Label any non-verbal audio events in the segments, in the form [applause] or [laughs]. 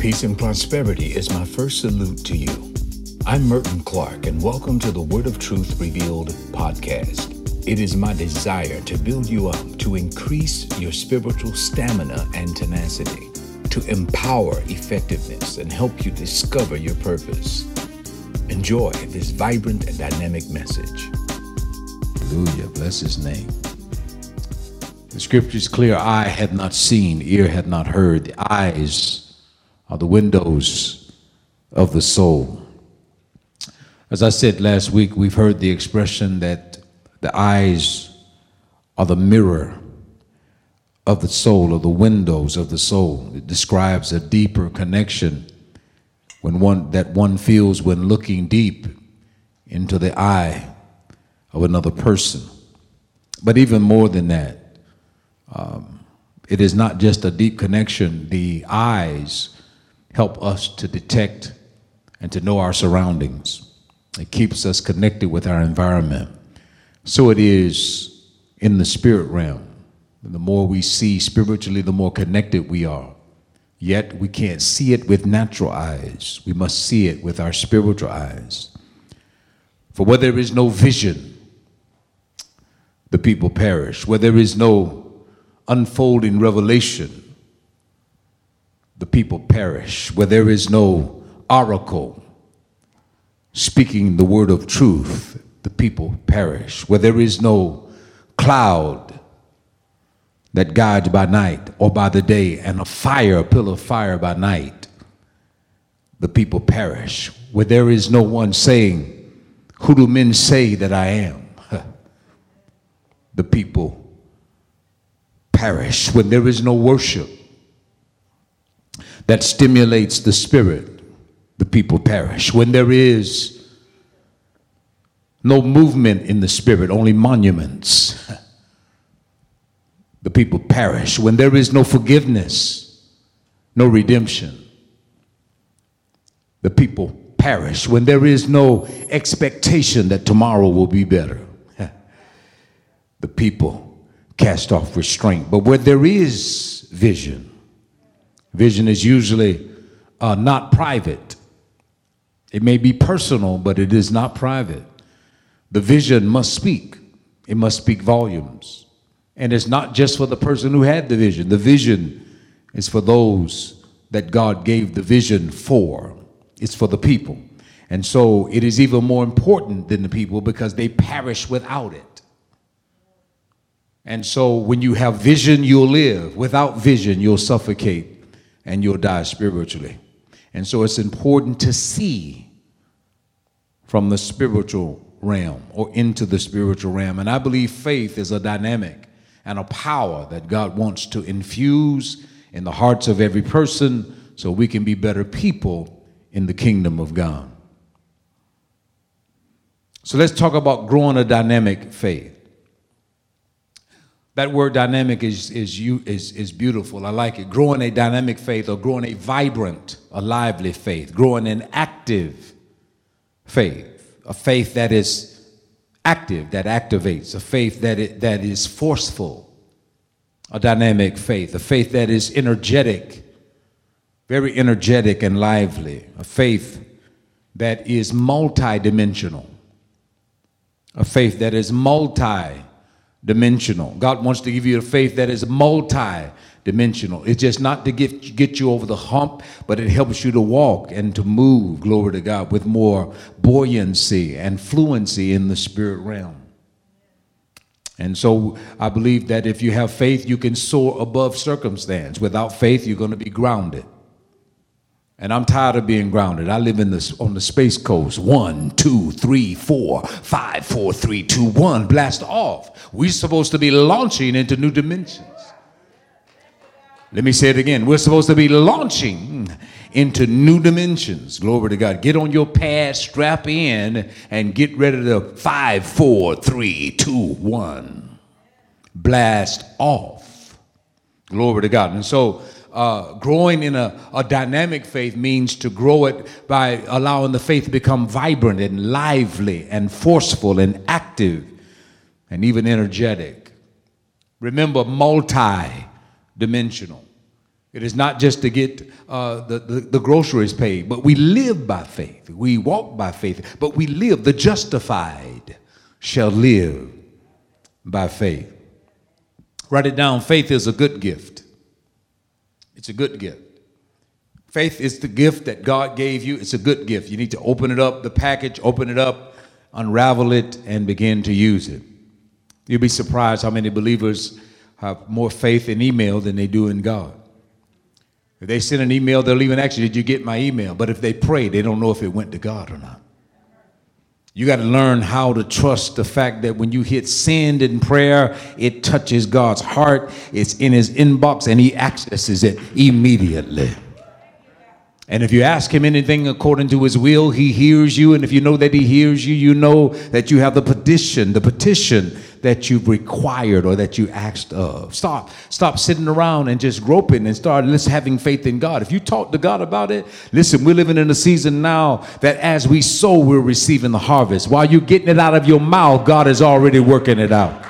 Peace and prosperity is my first salute to you. I'm Merton Clark, and welcome to the Word of Truth Revealed podcast. It is my desire to build you up, to increase your spiritual stamina and tenacity, to empower effectiveness, and help you discover your purpose. Enjoy this vibrant and dynamic message. Hallelujah. Bless his name. The scripture is clear eye had not seen, ear had not heard. The eyes are the windows of the soul. As I said last week, we've heard the expression that the eyes are the mirror of the soul, or the windows of the soul. It describes a deeper connection when one that one feels when looking deep into the eye of another person. But even more than that, um, it is not just a deep connection. The eyes help us to detect and to know our surroundings. It keeps us connected with our environment. So it is in the spirit realm. The more we see spiritually, the more connected we are. Yet we can't see it with natural eyes. We must see it with our spiritual eyes. For where there is no vision, the people perish. Where there is no unfolding revelation, the people perish. Where there is no oracle speaking the word of truth, the people perish. Where there is no cloud that guides by night or by the day, and a fire, a pillar of fire by night, the people perish. Where there is no one saying, Who do men say that I am? [laughs] the people perish. When there is no worship that stimulates the spirit, the people perish. When there is no movement in the spirit, only monuments. [laughs] the people perish. When there is no forgiveness, no redemption, the people perish. When there is no expectation that tomorrow will be better, [laughs] the people cast off restraint. But where there is vision, vision is usually uh, not private. It may be personal, but it is not private. The vision must speak, it must speak volumes. And it's not just for the person who had the vision, the vision is for those that God gave the vision for, it's for the people. And so it is even more important than the people because they perish without it. And so when you have vision, you'll live. Without vision, you'll suffocate and you'll die spiritually. And so it's important to see from the spiritual realm or into the spiritual realm. And I believe faith is a dynamic and a power that God wants to infuse in the hearts of every person so we can be better people in the kingdom of God. So let's talk about growing a dynamic faith. That word dynamic is, is, you, is, is beautiful. I like it. Growing a dynamic faith or growing a vibrant, a lively faith, growing an active faith, a faith that is active, that activates, a faith that, it, that is forceful, a dynamic faith, a faith that is energetic, very energetic and lively, a faith that is multidimensional, a faith that is multi dimensional. God wants to give you a faith that is multi dimensional. It's just not to get, get you over the hump, but it helps you to walk and to move, glory to God, with more buoyancy and fluency in the spirit realm. And so I believe that if you have faith, you can soar above circumstance. Without faith, you're going to be grounded. And I'm tired of being grounded. I live in this on the space coast. One, two, three, four, five, four, three, two, one. Blast off. We're supposed to be launching into new dimensions. Let me say it again. We're supposed to be launching into new dimensions. Glory to God. Get on your pad, strap in, and get ready to five, four, three, two, one. Blast off. Glory to God. And so uh, growing in a, a dynamic faith means to grow it by allowing the faith to become vibrant and lively and forceful and active and even energetic. Remember, multi dimensional. It is not just to get uh, the, the, the groceries paid, but we live by faith. We walk by faith, but we live. The justified shall live by faith. Write it down. Faith is a good gift. It's a good gift. Faith is the gift that God gave you. It's a good gift. You need to open it up, the package, open it up, unravel it, and begin to use it. You'll be surprised how many believers have more faith in email than they do in God. If they send an email, they'll even you, Did you get my email? But if they pray, they don't know if it went to God or not. You got to learn how to trust the fact that when you hit send in prayer, it touches God's heart, it's in his inbox, and he accesses it immediately. And if you ask him anything according to his will, he hears you. And if you know that he hears you, you know that you have the petition, the petition that you've required or that you asked of. Stop, stop sitting around and just groping and start let's having faith in God. If you talk to God about it, listen, we're living in a season now that as we sow, we're receiving the harvest. While you're getting it out of your mouth, God is already working it out.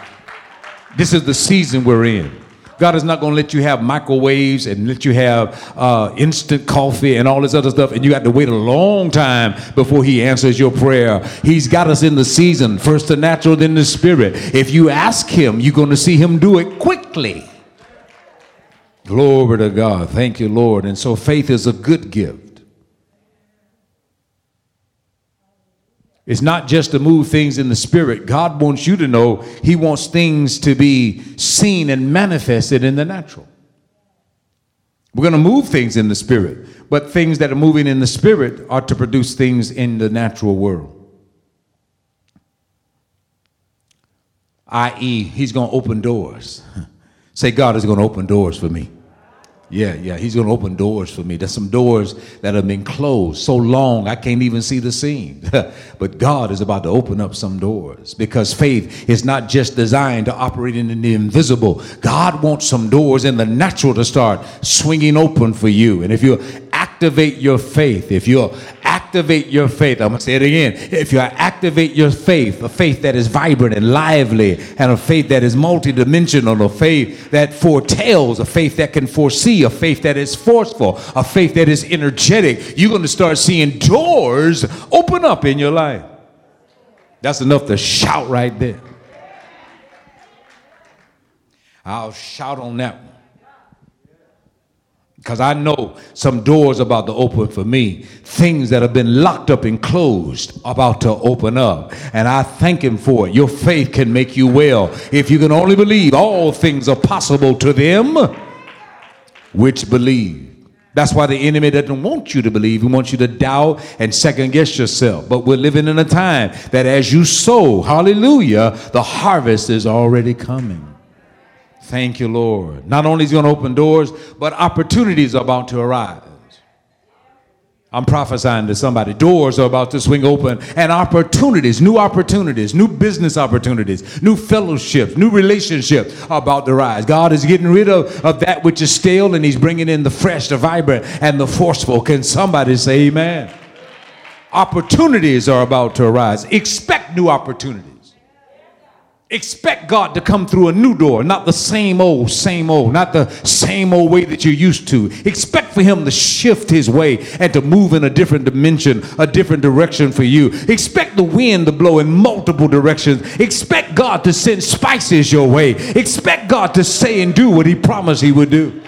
This is the season we're in. God is not going to let you have microwaves and let you have uh, instant coffee and all this other stuff, and you got to wait a long time before He answers your prayer. He's got us in the season, first the natural, then the spirit. If you ask Him, you're going to see Him do it quickly. Glory to God. Thank you, Lord. And so faith is a good gift. It's not just to move things in the spirit. God wants you to know He wants things to be seen and manifested in the natural. We're going to move things in the spirit, but things that are moving in the spirit are to produce things in the natural world. I.e., He's going to open doors. [laughs] Say, God is going to open doors for me. Yeah, yeah, he's going to open doors for me. There's some doors that have been closed so long I can't even see the seam. [laughs] but God is about to open up some doors because faith is not just designed to operate in the invisible. God wants some doors in the natural to start swinging open for you. And if you activate your faith, if you activate your faith, I'm going to say it again. If you activate your faith, a faith that is vibrant and lively, and a faith that is multidimensional, a faith that foretells, a faith that can foresee, a faith that is forceful, a faith that is energetic, you're going to start seeing doors open up in your life. That's enough to shout right there. I'll shout on that one. Because I know some doors about to open for me. Things that have been locked up and closed about to open up. And I thank Him for it. Your faith can make you well. If you can only believe, all things are possible to them which believe. That's why the enemy doesn't want you to believe. He wants you to doubt and second guess yourself. But we're living in a time that as you sow, hallelujah, the harvest is already coming. Thank you, Lord. Not only is he going to open doors, but opportunities are about to arise. I'm prophesying to somebody. Doors are about to swing open and opportunities, new opportunities, new business opportunities, new fellowships, new relationships are about to rise. God is getting rid of, of that which is stale and He's bringing in the fresh, the vibrant, and the forceful. Can somebody say amen? Opportunities are about to arise. Expect new opportunities. Expect God to come through a new door, not the same old, same old, not the same old way that you're used to. Expect for Him to shift His way and to move in a different dimension, a different direction for you. Expect the wind to blow in multiple directions. Expect God to send spices your way. Expect God to say and do what He promised He would do.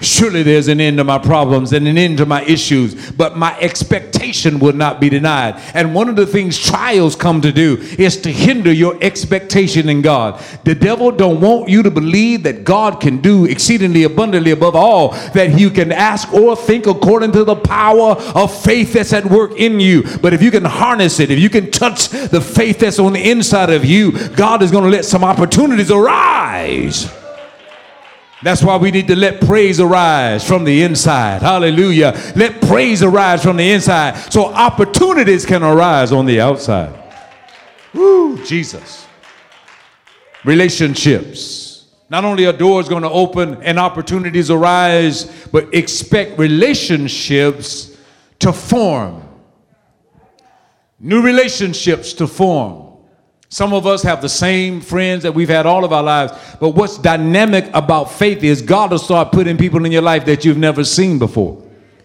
Surely there's an end to my problems and an end to my issues, but my expectation will not be denied. And one of the things trials come to do is to hinder your expectation in God. The devil don't want you to believe that God can do exceedingly abundantly above all that you can ask or think according to the power of faith that's at work in you. But if you can harness it, if you can touch the faith that's on the inside of you, God is going to let some opportunities arise. That's why we need to let praise arise from the inside. Hallelujah. Let praise arise from the inside so opportunities can arise on the outside. Woo, Jesus. Relationships. Not only are doors going to open and opportunities arise, but expect relationships to form. New relationships to form. Some of us have the same friends that we've had all of our lives. But what's dynamic about faith is God will start putting people in your life that you've never seen before.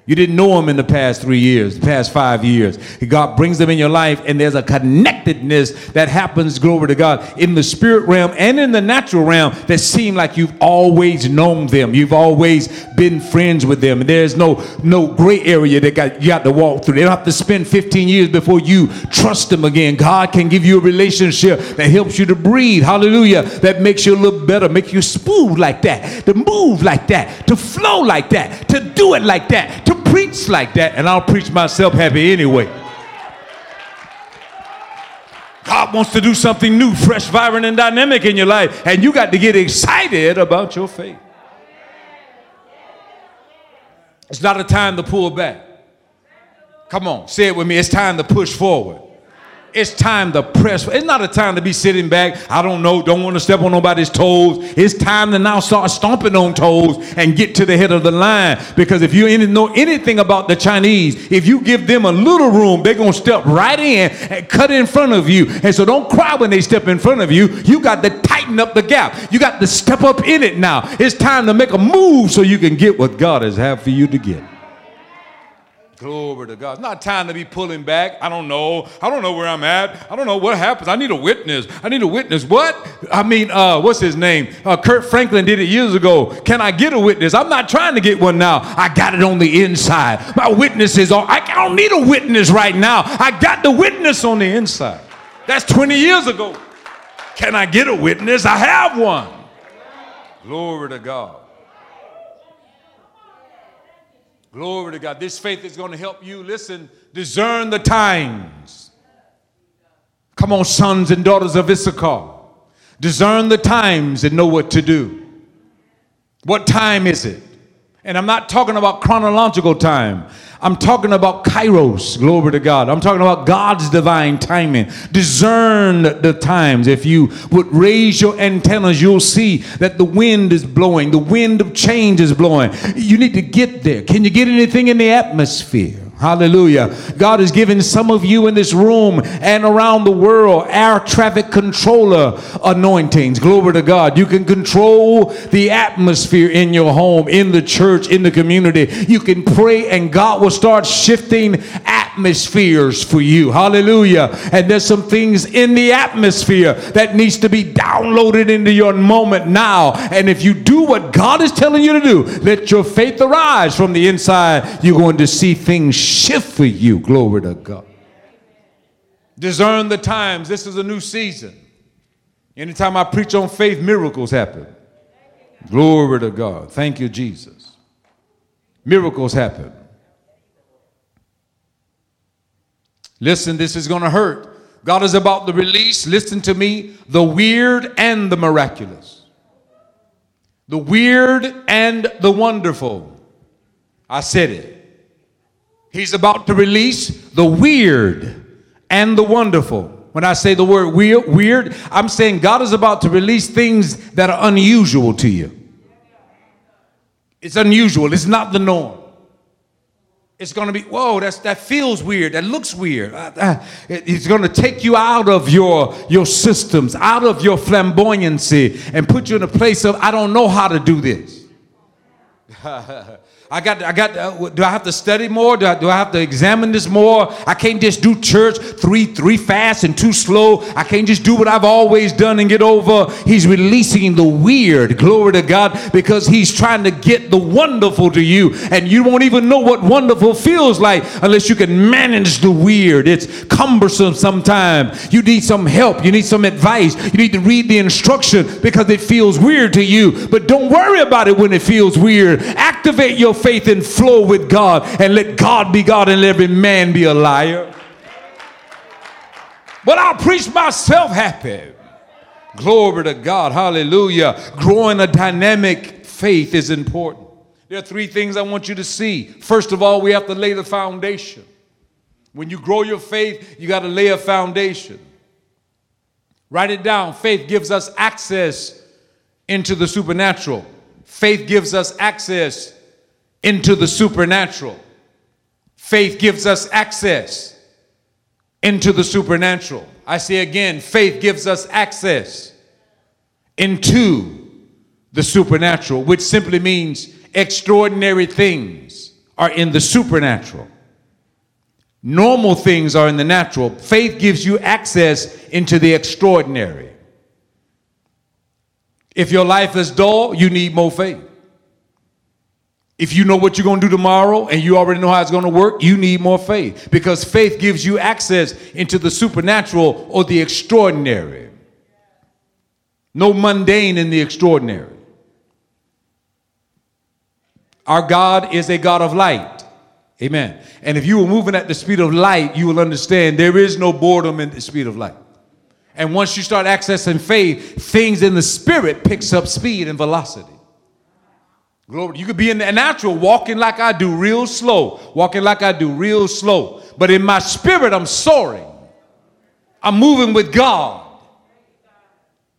You didn't know them in the past three years, the past five years. God brings them in your life, and there's a connectedness that happens, glory to God, in the spirit realm and in the natural realm that seem like you've always known them. You've always been friends with them. There's no no gray area that got you got to walk through. They don't have to spend 15 years before you trust them again. God can give you a relationship that helps you to breathe. Hallelujah. That makes you look better, make you smooth like that, to move like that, to flow like that, to do it like that, to preach like that, and I'll preach myself happy anyway. God wants to do something new, fresh, vibrant, and dynamic in your life, and you got to get excited about your faith. It's not a time to pull back. Come on, say it with me. It's time to push forward. It's time to press. It's not a time to be sitting back. I don't know, don't want to step on nobody's toes. It's time to now start stomping on toes and get to the head of the line. Because if you know anything about the Chinese, if you give them a little room, they're going to step right in and cut in front of you. And so don't cry when they step in front of you. You got to tighten up the gap. You got to step up in it now. It's time to make a move so you can get what God has had for you to get. Glory to God. It's not time to be pulling back. I don't know. I don't know where I'm at. I don't know what happens. I need a witness. I need a witness. What? I mean, uh, what's his name? Uh, Kirk Franklin did it years ago. Can I get a witness? I'm not trying to get one now. I got it on the inside. My witness is on. I don't need a witness right now. I got the witness on the inside. That's 20 years ago. Can I get a witness? I have one. Glory to God. Glory to God. This faith is going to help you, listen, discern the times. Come on, sons and daughters of Issachar. Discern the times and know what to do. What time is it? And I'm not talking about chronological time. I'm talking about kairos, glory to God. I'm talking about God's divine timing. Discern the times. If you would raise your antennas, you'll see that the wind is blowing, the wind of change is blowing. You need to get there. Can you get anything in the atmosphere? Hallelujah. God has given some of you in this room and around the world air traffic controller anointings. Glory to God. You can control the atmosphere in your home, in the church, in the community. You can pray and God will start shifting atmospheres for you. Hallelujah. And there's some things in the atmosphere that needs to be downloaded into your moment now. And if you do what God is telling you to do, let your faith arise from the inside, you're going to see things shift for you. Glory to God. Discern the times. This is a new season. Anytime I preach on faith, miracles happen. Glory to God. Thank you, Jesus. Miracles happen. Listen, this is going to hurt. God is about to release, listen to me, the weird and the miraculous. The weird and the wonderful. I said it. He's about to release the weird and the wonderful. When I say the word weird, weird, I'm saying God is about to release things that are unusual to you. It's unusual. It's not the norm it's going to be whoa that's that feels weird that looks weird. Uh, uh, it's going to take you out of your your systems out of your flamboyancy and put you in a place of i don't know how to do this [laughs] I got, I got, uh, do I have to study more? Do I, do I have to examine this more? I can't just do church three, three fast and too slow. I can't just do what I've always done and get over. He's releasing the weird, glory to God, because he's trying to get the wonderful to you. And you won't even know what wonderful feels like unless you can manage the weird. It's cumbersome sometimes. You need some help. You need some advice. You need to read the instruction because it feels weird to you. But don't worry about it when it feels weird. Activate your faith and flow with God and let God be God and let every man be a liar. But I'll preach myself happy. Glory to God. Hallelujah. Growing a dynamic faith is important. There are three things I want you to see. First of all, we have to lay the foundation. When you grow your faith, you got to lay a foundation. Write it down. Faith gives us access into the supernatural. Faith gives us access into the supernatural. Faith gives us access into the supernatural. I say again, faith gives us access into the supernatural, which simply means extraordinary things are in the supernatural. Normal things are in the natural. Faith gives you access into the extraordinary. If your life is dull, you need more faith. If you know what you're going to do tomorrow and you already know how it's going to work, you need more faith because faith gives you access into the supernatural or the extraordinary. No mundane in the extraordinary. Our God is a God of light. Amen. And if you were moving at the speed of light, you will understand there is no boredom in the speed of light. And once you start accessing faith, things in the spirit picks up speed and velocity. Glory. You could be in the natural walking like I do, real slow, walking like I do, real slow. But in my spirit, I'm soaring. I'm moving with God.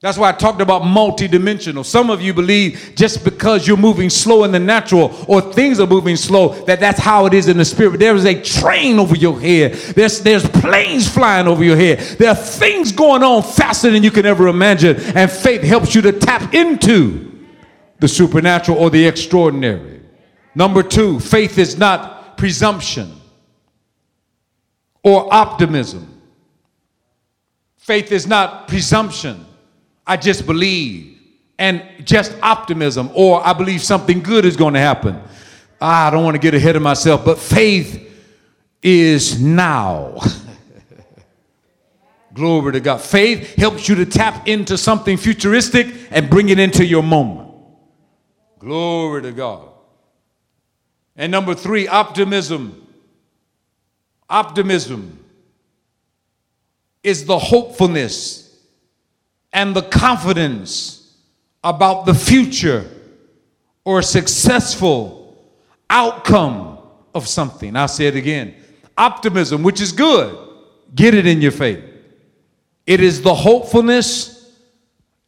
That's why I talked about multidimensional. Some of you believe just because you're moving slow in the natural or things are moving slow, that that's how it is in the spirit. There is a train over your head. There's, there's planes flying over your head. There are things going on faster than you can ever imagine. And faith helps you to tap into the supernatural or the extraordinary. Number two, faith is not presumption or optimism. Faith is not presumption. I just believe. And just optimism, or I believe something good is going to happen. Ah, I don't want to get ahead of myself, but faith is now. [laughs] Glory to God. Faith helps you to tap into something futuristic and bring it into your moment. Glory to God. And number three, optimism. Optimism is the hopefulness and the confidence about the future or successful outcome of something. I'll say it again. Optimism, which is good, get it in your faith. It is the hopefulness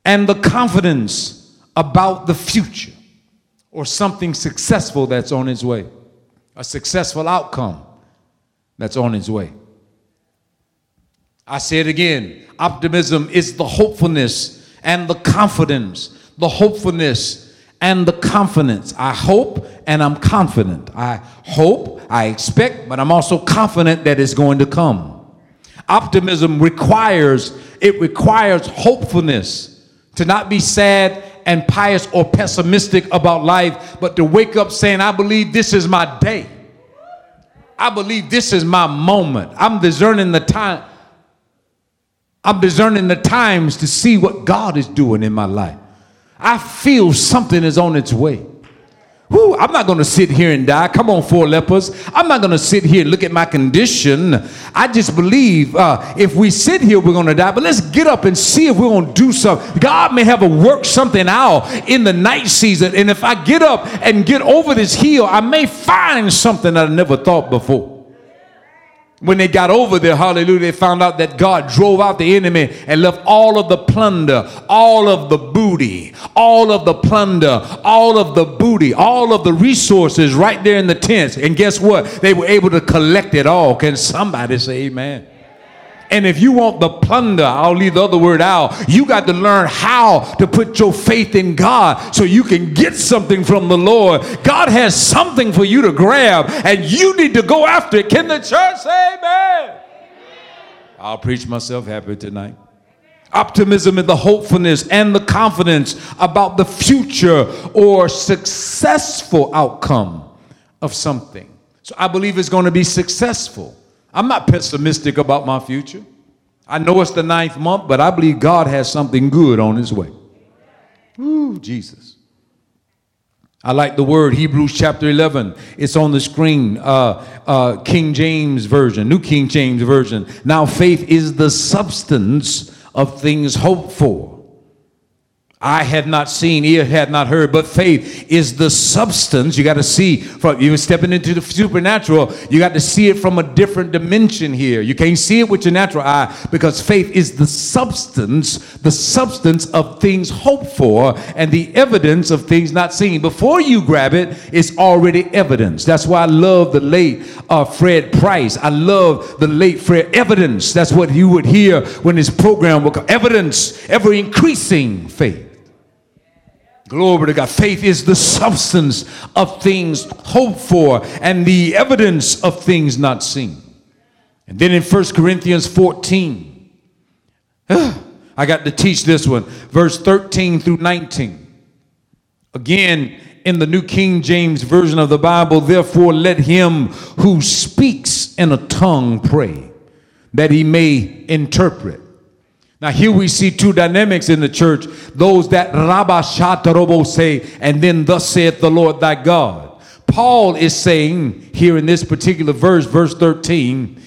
and the confidence about the future or something successful that's on its way, a successful outcome that's on its way. I say it again optimism is the hopefulness and the confidence, the hopefulness and the confidence. I hope and I'm confident. I hope, I expect, but I'm also confident that it's going to come. Optimism requires it requires hopefulness to not be sad and pious or pessimistic about life, but to wake up saying, I believe this is my day. I believe this is my moment. I'm discerning the time. I'm discerning the times to see what God is doing in my life. I feel something is on its way. Whew, I'm not going to sit here and die. Come on, four lepers. I'm not going to sit here and look at my condition. I just believe uh, if we sit here, we're going to die. But let's get up and see if we're going to do something. God may have a work something out in the night season. And if I get up and get over this hill, I may find something that I never thought before. When they got over there, hallelujah, they found out that God drove out the enemy and left all of the plunder, all of the booty, all of the plunder, all of the booty, all of the resources right there in the tents. And guess what? They were able to collect it all. Can somebody say amen? And if you want the plunder, I'll leave the other word out. You got to learn how to put your faith in God so you can get something from the Lord. God has something for you to grab, and you need to go after it. Can the church say amen? I'll preach myself happy tonight. Optimism and the hopefulness and the confidence about the future or successful outcome of something. So I believe it's going to be successful. I'm not pessimistic about my future. I know it's the ninth month, but I believe God has something good on his way. Ooh, Jesus. I like the word Hebrews chapter 11. It's on the screen. Uh, uh, King James Version, New King James Version. Now, faith is the substance of things hoped for. I had not seen, ear had not heard, but faith is the substance. You got to see from you stepping into the supernatural, you got to see it from a different dimension here. You can't see it with your natural eye because faith is the substance, the substance of things hoped for and the evidence of things not seen. Before you grab it, it's already evidence. That's why I love the late uh, Fred Price. I love the late Fred Evidence. That's what you would hear when his program would come. Evidence, ever increasing faith. Glory to God. Faith is the substance of things hoped for and the evidence of things not seen. And then in 1 Corinthians 14, [sighs] I got to teach this one, verse 13 through 19. Again, in the New King James Version of the Bible, therefore let him who speaks in a tongue pray, that he may interpret. Now, here we see two dynamics in the church those that Rabba Shatarobo say, and then thus saith the Lord thy God. Paul is saying here in this particular verse, verse 13,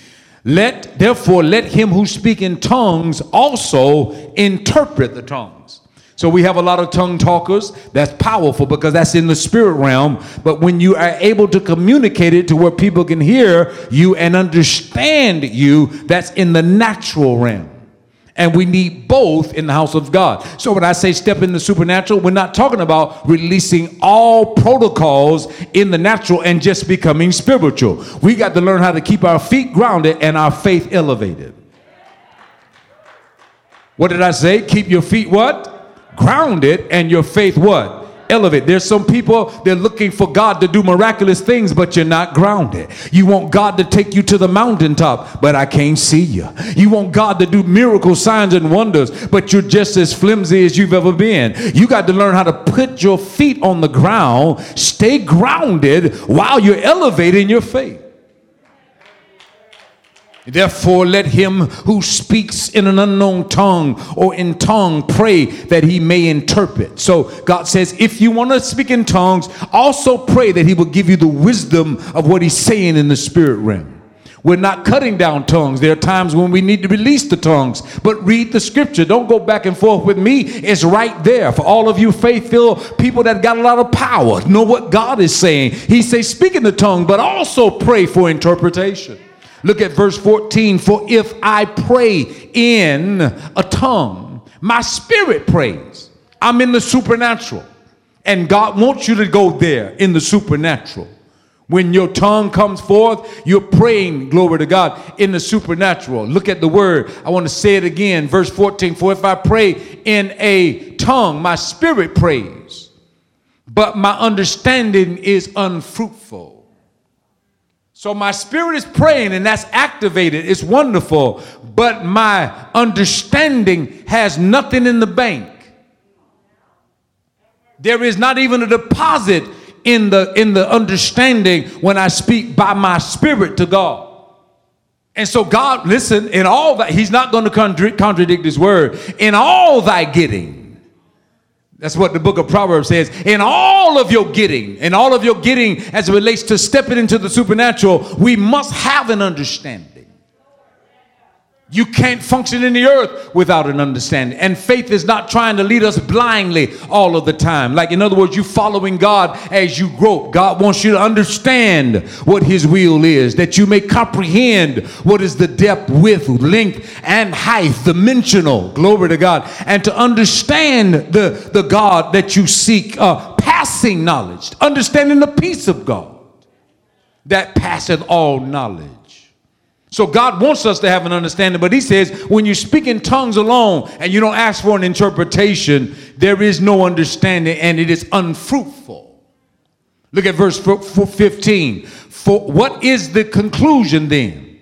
let therefore let him who speak in tongues also interpret the tongues. So we have a lot of tongue talkers. That's powerful because that's in the spirit realm. But when you are able to communicate it to where people can hear you and understand you, that's in the natural realm. And we need both in the house of God. So when I say step in the supernatural, we're not talking about releasing all protocols in the natural and just becoming spiritual. We got to learn how to keep our feet grounded and our faith elevated. What did I say? Keep your feet what? Grounded and your faith what? Elevate. There's some people, they're looking for God to do miraculous things, but you're not grounded. You want God to take you to the mountaintop, but I can't see you. You want God to do miracle signs and wonders, but you're just as flimsy as you've ever been. You got to learn how to put your feet on the ground, stay grounded while you're elevating your faith. Therefore, let him who speaks in an unknown tongue or in tongue pray that he may interpret. So, God says, if you want to speak in tongues, also pray that he will give you the wisdom of what he's saying in the spirit realm. We're not cutting down tongues. There are times when we need to release the tongues, but read the scripture. Don't go back and forth with me. It's right there for all of you faith filled people that got a lot of power. Know what God is saying. He says, speak in the tongue, but also pray for interpretation. Look at verse 14. For if I pray in a tongue, my spirit prays. I'm in the supernatural. And God wants you to go there in the supernatural. When your tongue comes forth, you're praying, glory to God, in the supernatural. Look at the word. I want to say it again. Verse 14 For if I pray in a tongue, my spirit prays, but my understanding is unfruitful. So my spirit is praying and that's activated. It's wonderful. But my understanding has nothing in the bank. There is not even a deposit in the in the understanding when I speak by my spirit to God. And so God, listen, in all that, He's not going to contradict His word. In all thy getting, that's what the book of Proverbs says. In all of your getting, in all of your getting as it relates to stepping into the supernatural, we must have an understanding. You can't function in the earth without an understanding. And faith is not trying to lead us blindly all of the time. Like, in other words, you following God as you grow. God wants you to understand what His will is, that you may comprehend what is the depth, width, length, and height, dimensional. Glory to God. And to understand the, the God that you seek, uh, passing knowledge, understanding the peace of God that passeth all knowledge. So God wants us to have an understanding, but He says when you speak in tongues alone and you don't ask for an interpretation, there is no understanding and it is unfruitful. Look at verse 15. For what is the conclusion then?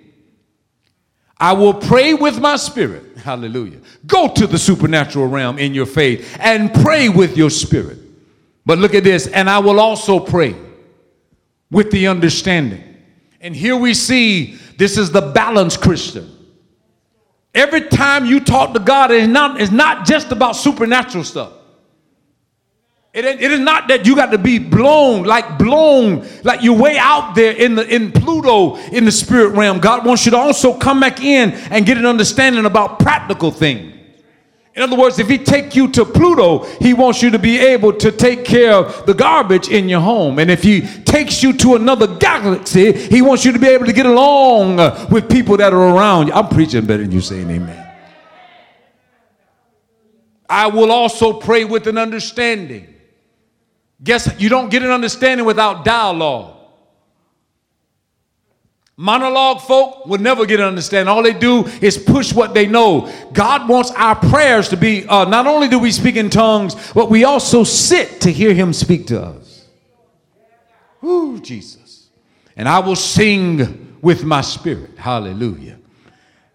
I will pray with my spirit. Hallelujah. Go to the supernatural realm in your faith and pray with your spirit. But look at this, and I will also pray with the understanding. And here we see this is the balanced Christian. Every time you talk to God, it's not, it's not just about supernatural stuff. It, it is not that you got to be blown, like blown, like you're way out there in the in Pluto in the spirit realm. God wants you to also come back in and get an understanding about practical things. In other words, if he take you to Pluto, he wants you to be able to take care of the garbage in your home. And if he takes you to another galaxy, he wants you to be able to get along with people that are around you. I'm preaching better than you saying amen. I will also pray with an understanding. Guess you don't get an understanding without dialogue. Monologue folk will never get an understanding. All they do is push what they know. God wants our prayers to be uh, not only do we speak in tongues, but we also sit to hear Him speak to us. Ooh, Jesus. And I will sing with my spirit. Hallelujah.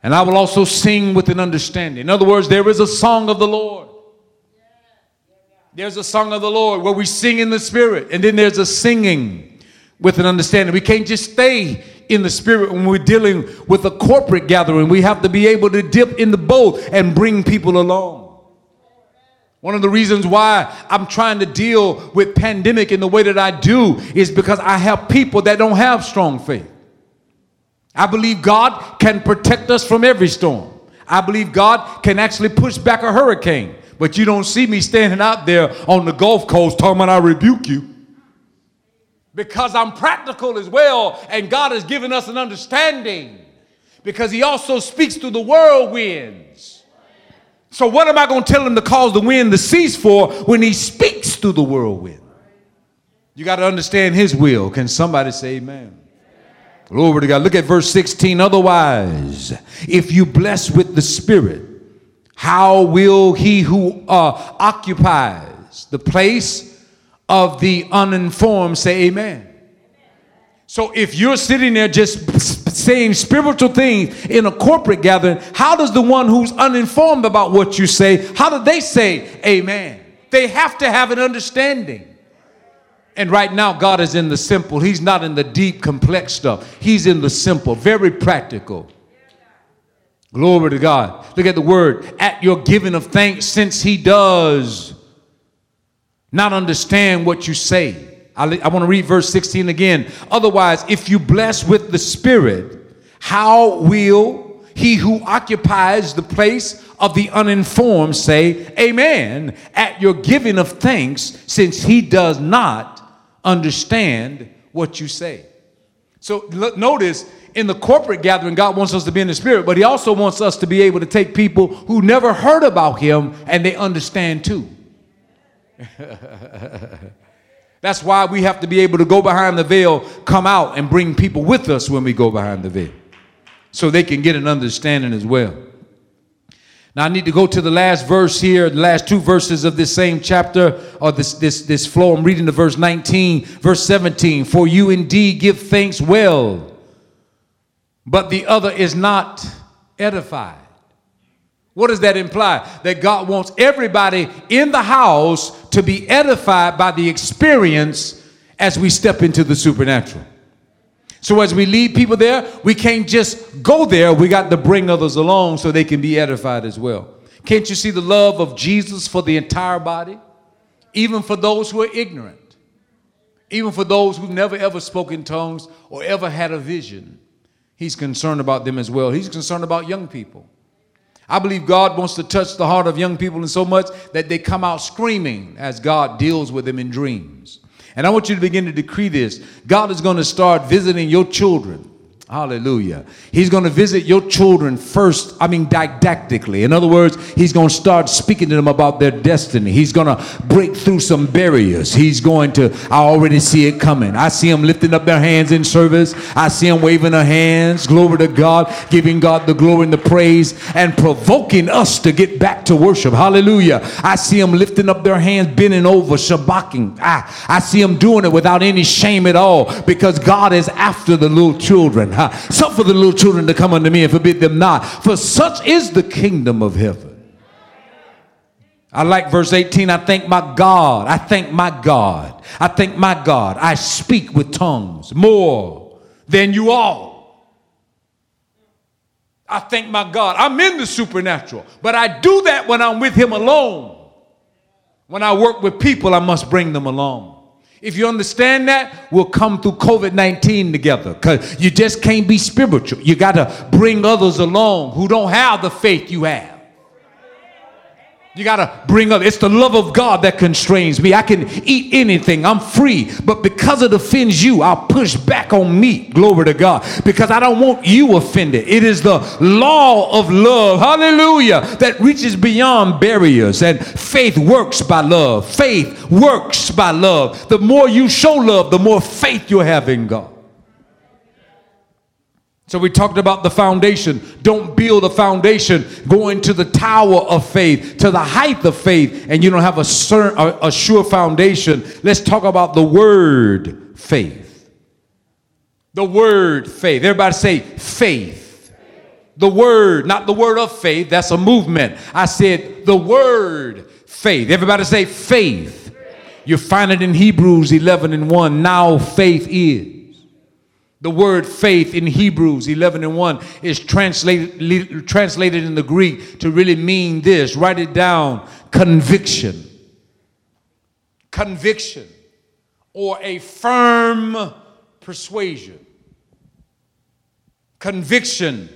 And I will also sing with an understanding. In other words, there is a song of the Lord. There's a song of the Lord where we sing in the spirit, and then there's a singing with an understanding. We can't just stay in the spirit when we're dealing with a corporate gathering. We have to be able to dip in the boat and bring people along. One of the reasons why I'm trying to deal with pandemic in the way that I do is because I have people that don't have strong faith. I believe God can protect us from every storm. I believe God can actually push back a hurricane. But you don't see me standing out there on the Gulf Coast talking about I rebuke you because I'm practical as well, and God has given us an understanding because He also speaks through the whirlwinds. So, what am I going to tell Him to cause the wind to cease for when He speaks through the whirlwind? You got to understand His will. Can somebody say amen? Glory to God. Look at verse 16. Otherwise, if you bless with the Spirit, how will he who uh, occupies the place of the uninformed say amen. So if you're sitting there just saying spiritual things in a corporate gathering, how does the one who's uninformed about what you say, how do they say amen? They have to have an understanding. And right now, God is in the simple. He's not in the deep, complex stuff. He's in the simple, very practical. Glory to God. Look at the word at your giving of thanks, since He does not understand what you say. I, I want to read verse 16 again. Otherwise, if you bless with the Spirit, how will he who occupies the place of the uninformed say, Amen, at your giving of thanks, since he does not understand what you say? So look, notice in the corporate gathering, God wants us to be in the spirit, but he also wants us to be able to take people who never heard about him and they understand too. [laughs] That's why we have to be able to go behind the veil, come out, and bring people with us when we go behind the veil so they can get an understanding as well. Now I need to go to the last verse here, the last two verses of this same chapter or this this this flow. I'm reading the verse 19, verse 17. For you indeed give thanks well, but the other is not edified. What does that imply? That God wants everybody in the house to be edified by the experience as we step into the supernatural. So as we lead people there, we can't just go there, we got to bring others along so they can be edified as well. Can't you see the love of Jesus for the entire body? Even for those who are ignorant, even for those who've never ever spoken tongues or ever had a vision. He's concerned about them as well. He's concerned about young people. I believe God wants to touch the heart of young people in so much that they come out screaming as God deals with them in dreams. And I want you to begin to decree this God is going to start visiting your children Hallelujah. He's going to visit your children first, I mean, didactically. In other words, he's going to start speaking to them about their destiny. He's going to break through some barriers. He's going to, I already see it coming. I see them lifting up their hands in service. I see them waving their hands. Glory to God, giving God the glory and the praise, and provoking us to get back to worship. Hallelujah. I see them lifting up their hands, bending over, shabaking. I, I see them doing it without any shame at all because God is after the little children. Suffer the little children to come unto me and forbid them not, for such is the kingdom of heaven. I like verse 18. I thank my God. I thank my God. I thank my God. I speak with tongues more than you all. I thank my God. I'm in the supernatural, but I do that when I'm with Him alone. When I work with people, I must bring them along. If you understand that, we'll come through COVID 19 together because you just can't be spiritual. You got to bring others along who don't have the faith you have. You got to bring up, it's the love of God that constrains me. I can eat anything, I'm free. But because it offends you, I'll push back on me. Glory to God. Because I don't want you offended. It is the law of love, hallelujah, that reaches beyond barriers. And faith works by love. Faith works by love. The more you show love, the more faith you have in God. So we talked about the foundation. Don't build a foundation going to the tower of faith, to the height of faith, and you don't have a, a, a sure foundation. Let's talk about the word faith. The word faith. Everybody say faith. The word, not the word of faith, that's a movement. I said the word faith. Everybody say faith. You find it in Hebrews 11 and 1. Now faith is. The word faith in Hebrews 11 and 1 is translated, translated in the Greek to really mean this. Write it down conviction. Conviction or a firm persuasion. Conviction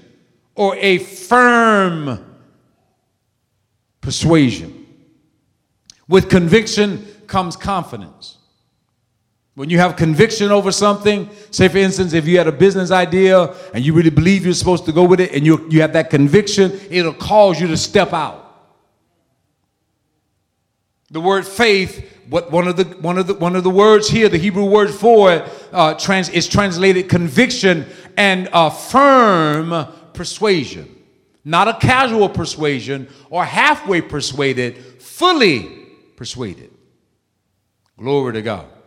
or a firm persuasion. With conviction comes confidence. When you have conviction over something, say for instance, if you had a business idea and you really believe you're supposed to go with it and you, you have that conviction, it'll cause you to step out. The word faith, what one of the one of the one of the words here, the Hebrew word for it, uh, trans, is translated conviction and a firm persuasion, not a casual persuasion or halfway persuaded, fully persuaded. Glory to God.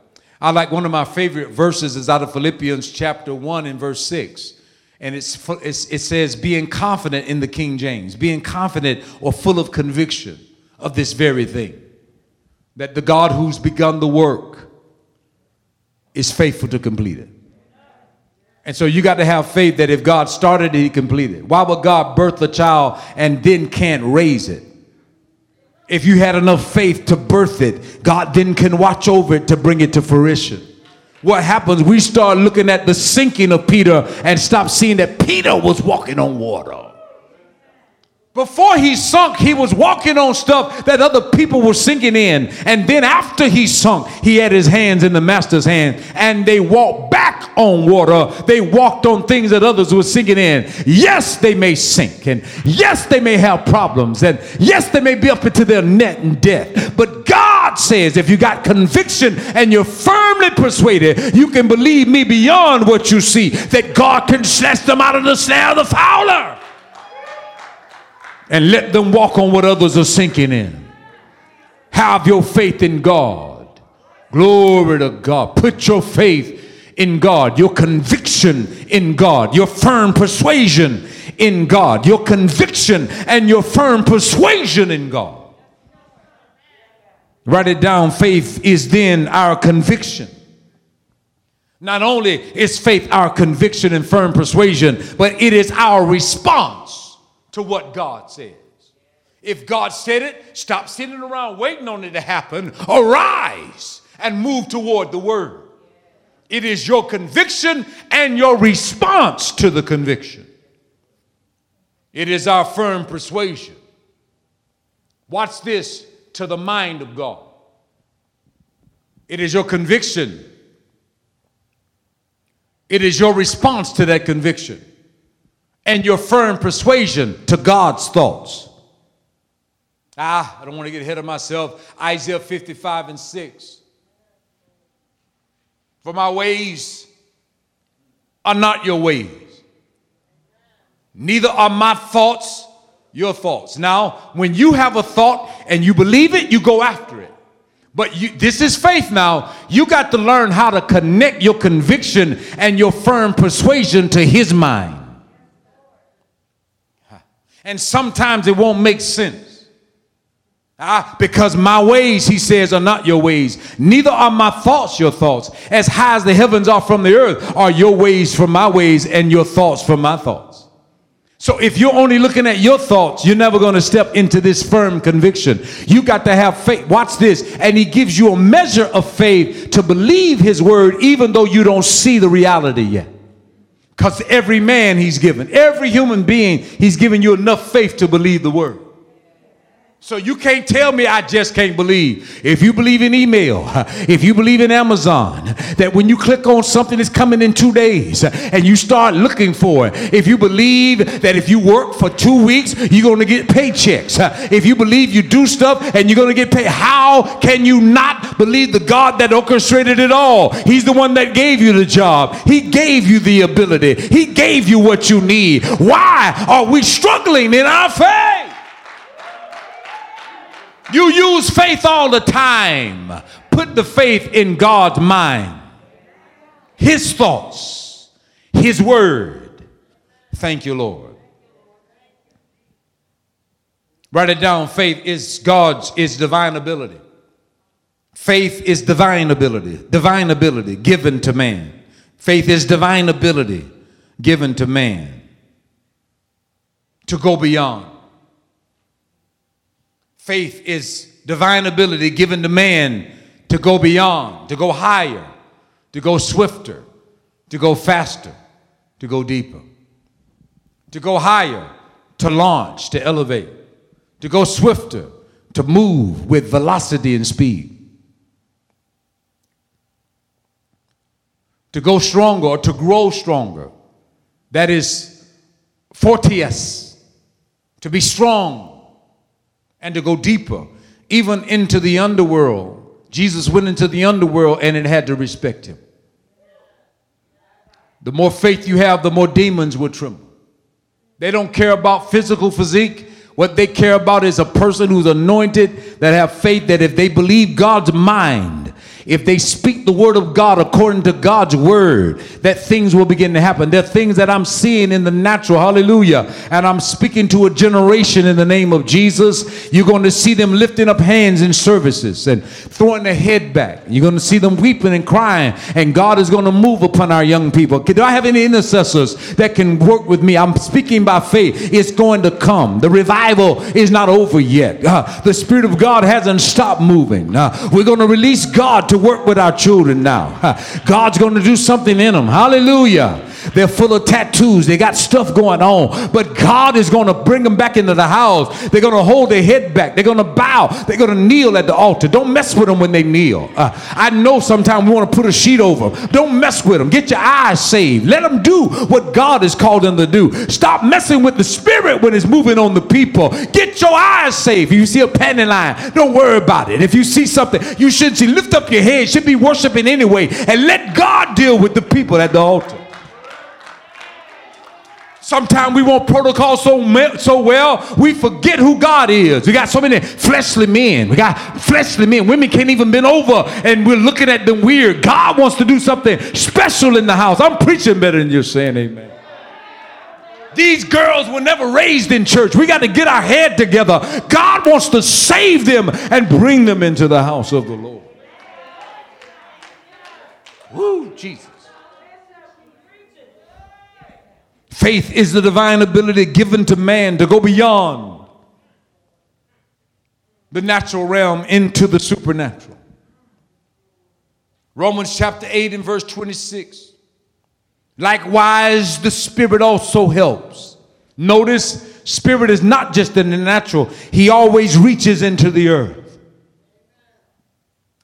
I like one of my favorite verses is out of Philippians chapter 1 and verse 6. And it's, it's, it says, being confident in the King James, being confident or full of conviction of this very thing. That the God who's begun the work is faithful to complete it. And so you got to have faith that if God started it, he completed. It. Why would God birth a child and then can't raise it? If you had enough faith to birth it, God then can watch over it to bring it to fruition. What happens? We start looking at the sinking of Peter and stop seeing that Peter was walking on water. Before he sunk, he was walking on stuff that other people were sinking in. And then after he sunk, he had his hands in the master's hand and they walked back on water. They walked on things that others were sinking in. Yes, they may sink. And yes, they may have problems. And yes, they may be up into their net in death. But God says if you got conviction and you're firmly persuaded, you can believe me beyond what you see, that God can snatch them out of the snare of the fowler and let them walk on what others are sinking in. Have your faith in God. Glory to God. Put your faith in God, your conviction in God, your firm persuasion in God, your conviction and your firm persuasion in God. Write it down. Faith is then our conviction. Not only is faith our conviction and firm persuasion, but it is our response to what God says. If God said it, stop sitting around waiting on it to happen. Arise and move toward the word. It is your conviction and your response to the conviction. It is our firm persuasion. Watch this to the mind of God. It is your conviction. It is your response to that conviction and your firm persuasion to God's thoughts. Ah, I don't want to get ahead of myself. Isaiah 55 and 6. For my ways are not your ways, neither are my thoughts your thoughts. Now, when you have a thought and you believe it, you go after it. But you, this is faith now. You got to learn how to connect your conviction and your firm persuasion to His mind. And sometimes it won't make sense. Ah, because my ways, he says, are not your ways. Neither are my thoughts your thoughts. As high as the heavens are from the earth, are your ways from my ways and your thoughts from my thoughts. So if you're only looking at your thoughts, you're never going to step into this firm conviction. You got to have faith. Watch this. And he gives you a measure of faith to believe his word, even though you don't see the reality yet. Because every man he's given, every human being, he's given you enough faith to believe the word. So you can't tell me I just can't believe. If you believe in email, [laughs] if you believe in Amazon, that when you click on something that's coming in two days uh, and you start looking for it, if you believe that if you work for two weeks, you're going to get paychecks, uh, if you believe you do stuff and you're going to get paid, how can you not believe the God that orchestrated it all? He's the one that gave you the job, He gave you the ability, He gave you what you need. Why are we struggling in our faith? You use faith all the time. Put the faith in God's mind, His thoughts, His word. Thank you, Lord. Write it down. Faith is God's, is divine ability. Faith is divine ability, divine ability given to man. Faith is divine ability given to man to go beyond. Faith is divine ability given to man to go beyond, to go higher, to go swifter, to go faster, to go deeper, to go higher, to launch, to elevate, to go swifter, to move with velocity and speed, to go stronger or to grow stronger. That is fortius, to be strong and to go deeper, even into the underworld. Jesus went into the underworld and it had to respect him. The more faith you have, the more demons will tremble. They don't care about physical physique. What they care about is a person who's anointed that have faith that if they believe God's mind, if they speak the word of God according to God's word, that things will begin to happen. There are things that I'm seeing in the natural, hallelujah. And I'm speaking to a generation in the name of Jesus. You're going to see them lifting up hands in services and throwing their head back. You're going to see them weeping and crying, and God is going to move upon our young people. Do I have any intercessors that can work with me? I'm speaking by faith. It's going to come. The revival is not over yet. Uh, the Spirit of God hasn't stopped moving. Uh, we're going to release God to work with our children now. [laughs] God's going to do something in them. Hallelujah. They're full of tattoos. They got stuff going on. But God is going to bring them back into the house. They're going to hold their head back. They're going to bow. They're going to kneel at the altar. Don't mess with them when they kneel. Uh, I know sometimes we want to put a sheet over them. Don't mess with them. Get your eyes saved. Let them do what God has called them to do. Stop messing with the spirit when it's moving on the people. Get your eyes saved. If you see a panty line, don't worry about it. If you see something you shouldn't see, lift up your head. Should be worshiping anyway. And let God deal with the people at the altar. Sometimes we want protocol so, so well, we forget who God is. We got so many fleshly men. We got fleshly men. Women can't even bend over and we're looking at them weird. God wants to do something special in the house. I'm preaching better than you're saying amen. These girls were never raised in church. We got to get our head together. God wants to save them and bring them into the house of the Lord. Woo, Jesus. Faith is the divine ability given to man to go beyond the natural realm into the supernatural. Romans chapter 8 and verse 26. Likewise, the Spirit also helps. Notice, Spirit is not just in the natural, He always reaches into the earth.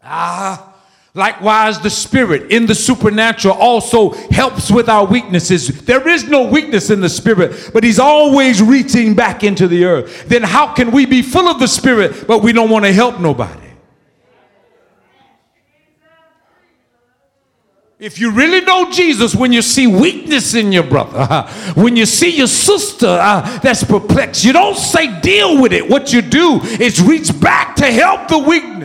Ah, Likewise, the Spirit in the supernatural also helps with our weaknesses. There is no weakness in the Spirit, but He's always reaching back into the earth. Then, how can we be full of the Spirit, but we don't want to help nobody? If you really know Jesus, when you see weakness in your brother, uh, [laughs] when you see your sister uh, that's perplexed, you don't say deal with it. What you do is reach back to help the weakness.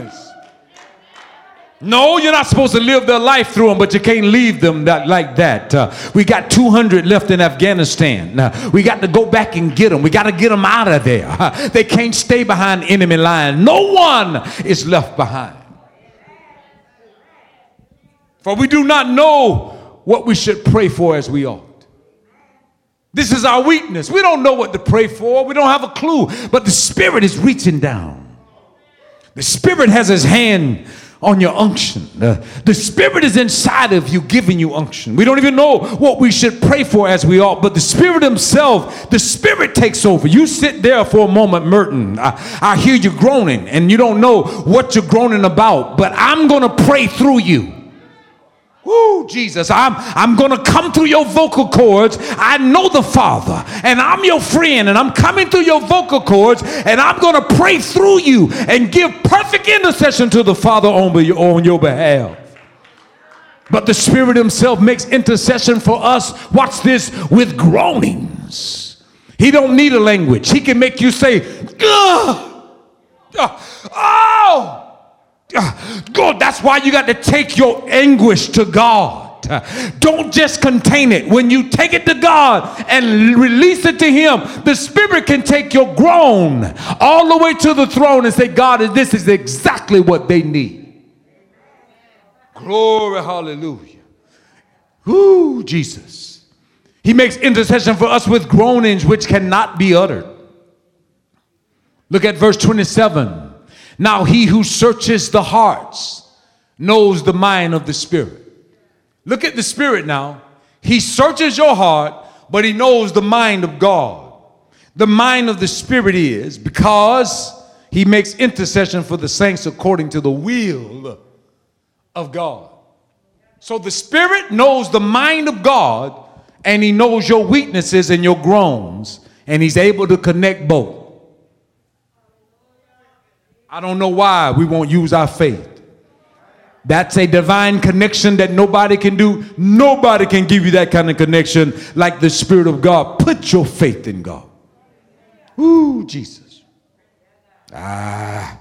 No, you're not supposed to live their life through them, but you can't leave them that, like that. Uh, we got 200 left in Afghanistan. Uh, we got to go back and get them. We got to get them out of there. Uh, they can't stay behind enemy lines. No one is left behind. For we do not know what we should pray for as we ought. This is our weakness. We don't know what to pray for. We don't have a clue. But the Spirit is reaching down. The Spirit has His hand on your unction. The Spirit is inside of you, giving you unction. We don't even know what we should pray for as we ought, but the Spirit Himself, the Spirit takes over. You sit there for a moment, Merton. I, I hear you groaning, and you don't know what you're groaning about, but I'm going to pray through you. Woo, Jesus, I'm, I'm going to come through your vocal cords. I know the Father, and I'm your friend, and I'm coming through your vocal cords, and I'm going to pray through you and give perfect intercession to the Father on, be, on your behalf. But the Spirit Himself makes intercession for us, watch this, with groanings. He don't need a language. He can make you say, Ugh! oh, God, that's why you got to take your anguish to God. Don't just contain it. When you take it to God and release it to Him, the Spirit can take your groan all the way to the throne and say, God, this is exactly what they need. Glory, hallelujah. Whoo, Jesus. He makes intercession for us with groanings which cannot be uttered. Look at verse 27. Now he who searches the hearts knows the mind of the Spirit. Look at the Spirit now. He searches your heart, but he knows the mind of God. The mind of the Spirit is because he makes intercession for the saints according to the will of God. So the Spirit knows the mind of God and he knows your weaknesses and your groans, and he's able to connect both. I don't know why we won't use our faith. That's a divine connection that nobody can do. Nobody can give you that kind of connection like the Spirit of God. Put your faith in God. Ooh, Jesus. Ah.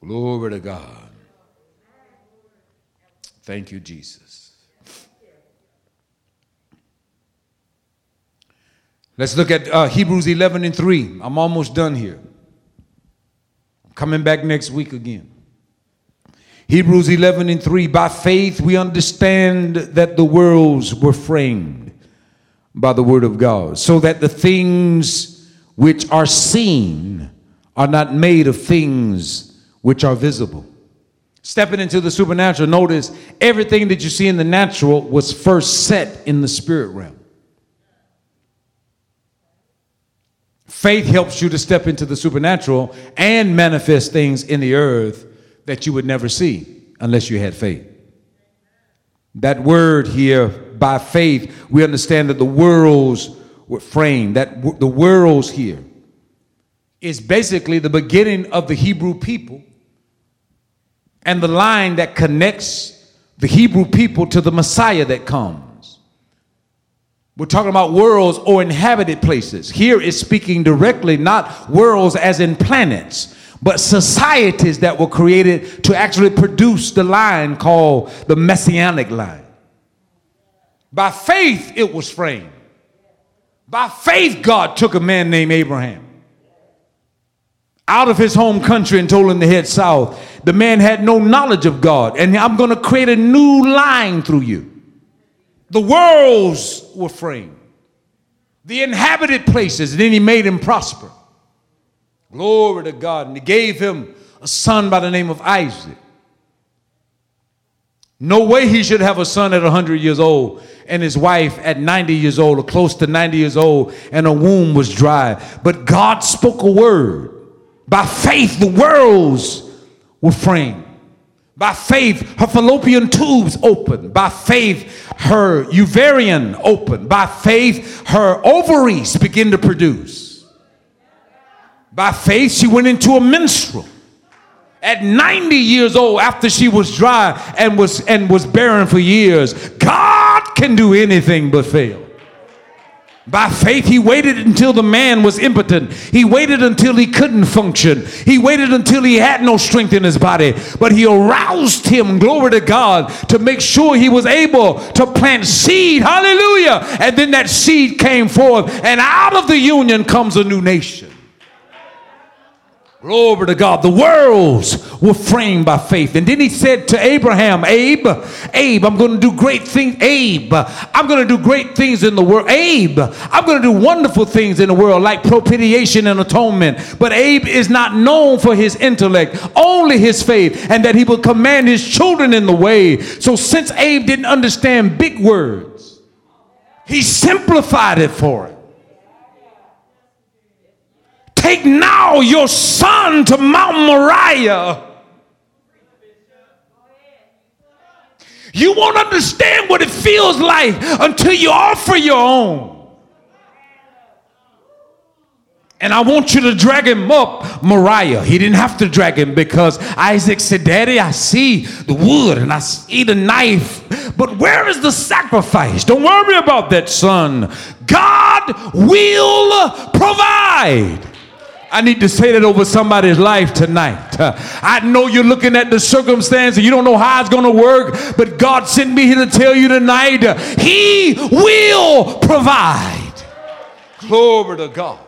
Glory to God. Thank you, Jesus. Let's look at uh, Hebrews 11 and 3. I'm almost done here. I'm coming back next week again. Hebrews 11 and 3. By faith, we understand that the worlds were framed by the word of God, so that the things which are seen are not made of things which are visible. Stepping into the supernatural, notice everything that you see in the natural was first set in the spirit realm. Faith helps you to step into the supernatural and manifest things in the earth that you would never see unless you had faith. That word here, by faith, we understand that the worlds were framed, that the worlds here is basically the beginning of the Hebrew people and the line that connects the Hebrew people to the Messiah that comes. We're talking about worlds or inhabited places. Here is speaking directly, not worlds as in planets, but societies that were created to actually produce the line called the messianic line. By faith, it was framed. By faith, God took a man named Abraham out of his home country and told him to head south. The man had no knowledge of God, and I'm going to create a new line through you. The worlds were framed, the inhabited places, and then he made him prosper. Glory to God. And he gave him a son by the name of Isaac. No way he should have a son at 100 years old and his wife at 90 years old or close to 90 years old and a womb was dry. But God spoke a word. By faith, the worlds were framed. By faith, her fallopian tubes opened. By faith, her ovarian opened. By faith, her ovaries begin to produce. By faith, she went into a menstrual. At 90 years old, after she was dry and was and was barren for years, God can do anything but fail. By faith, he waited until the man was impotent. He waited until he couldn't function. He waited until he had no strength in his body. But he aroused him, glory to God, to make sure he was able to plant seed. Hallelujah. And then that seed came forth, and out of the union comes a new nation. Glory to God. The worlds were framed by faith. And then he said to Abraham, Abe, Abe, I'm going to do great things. Abe, I'm going to do great things in the world. Abe, I'm going to do wonderful things in the world like propitiation and atonement. But Abe is not known for his intellect, only his faith, and that he will command his children in the way. So since Abe didn't understand big words, he simplified it for him. Take now your son to Mount Moriah. You won't understand what it feels like until you offer your own. And I want you to drag him up, Moriah. He didn't have to drag him because Isaac said, Daddy, I see the wood and I see the knife, but where is the sacrifice? Don't worry about that, son. God will provide. I need to say that over somebody's life tonight. Uh, I know you're looking at the circumstance and you don't know how it's going to work, but God sent me here to tell you tonight uh, He will provide. Glory to God.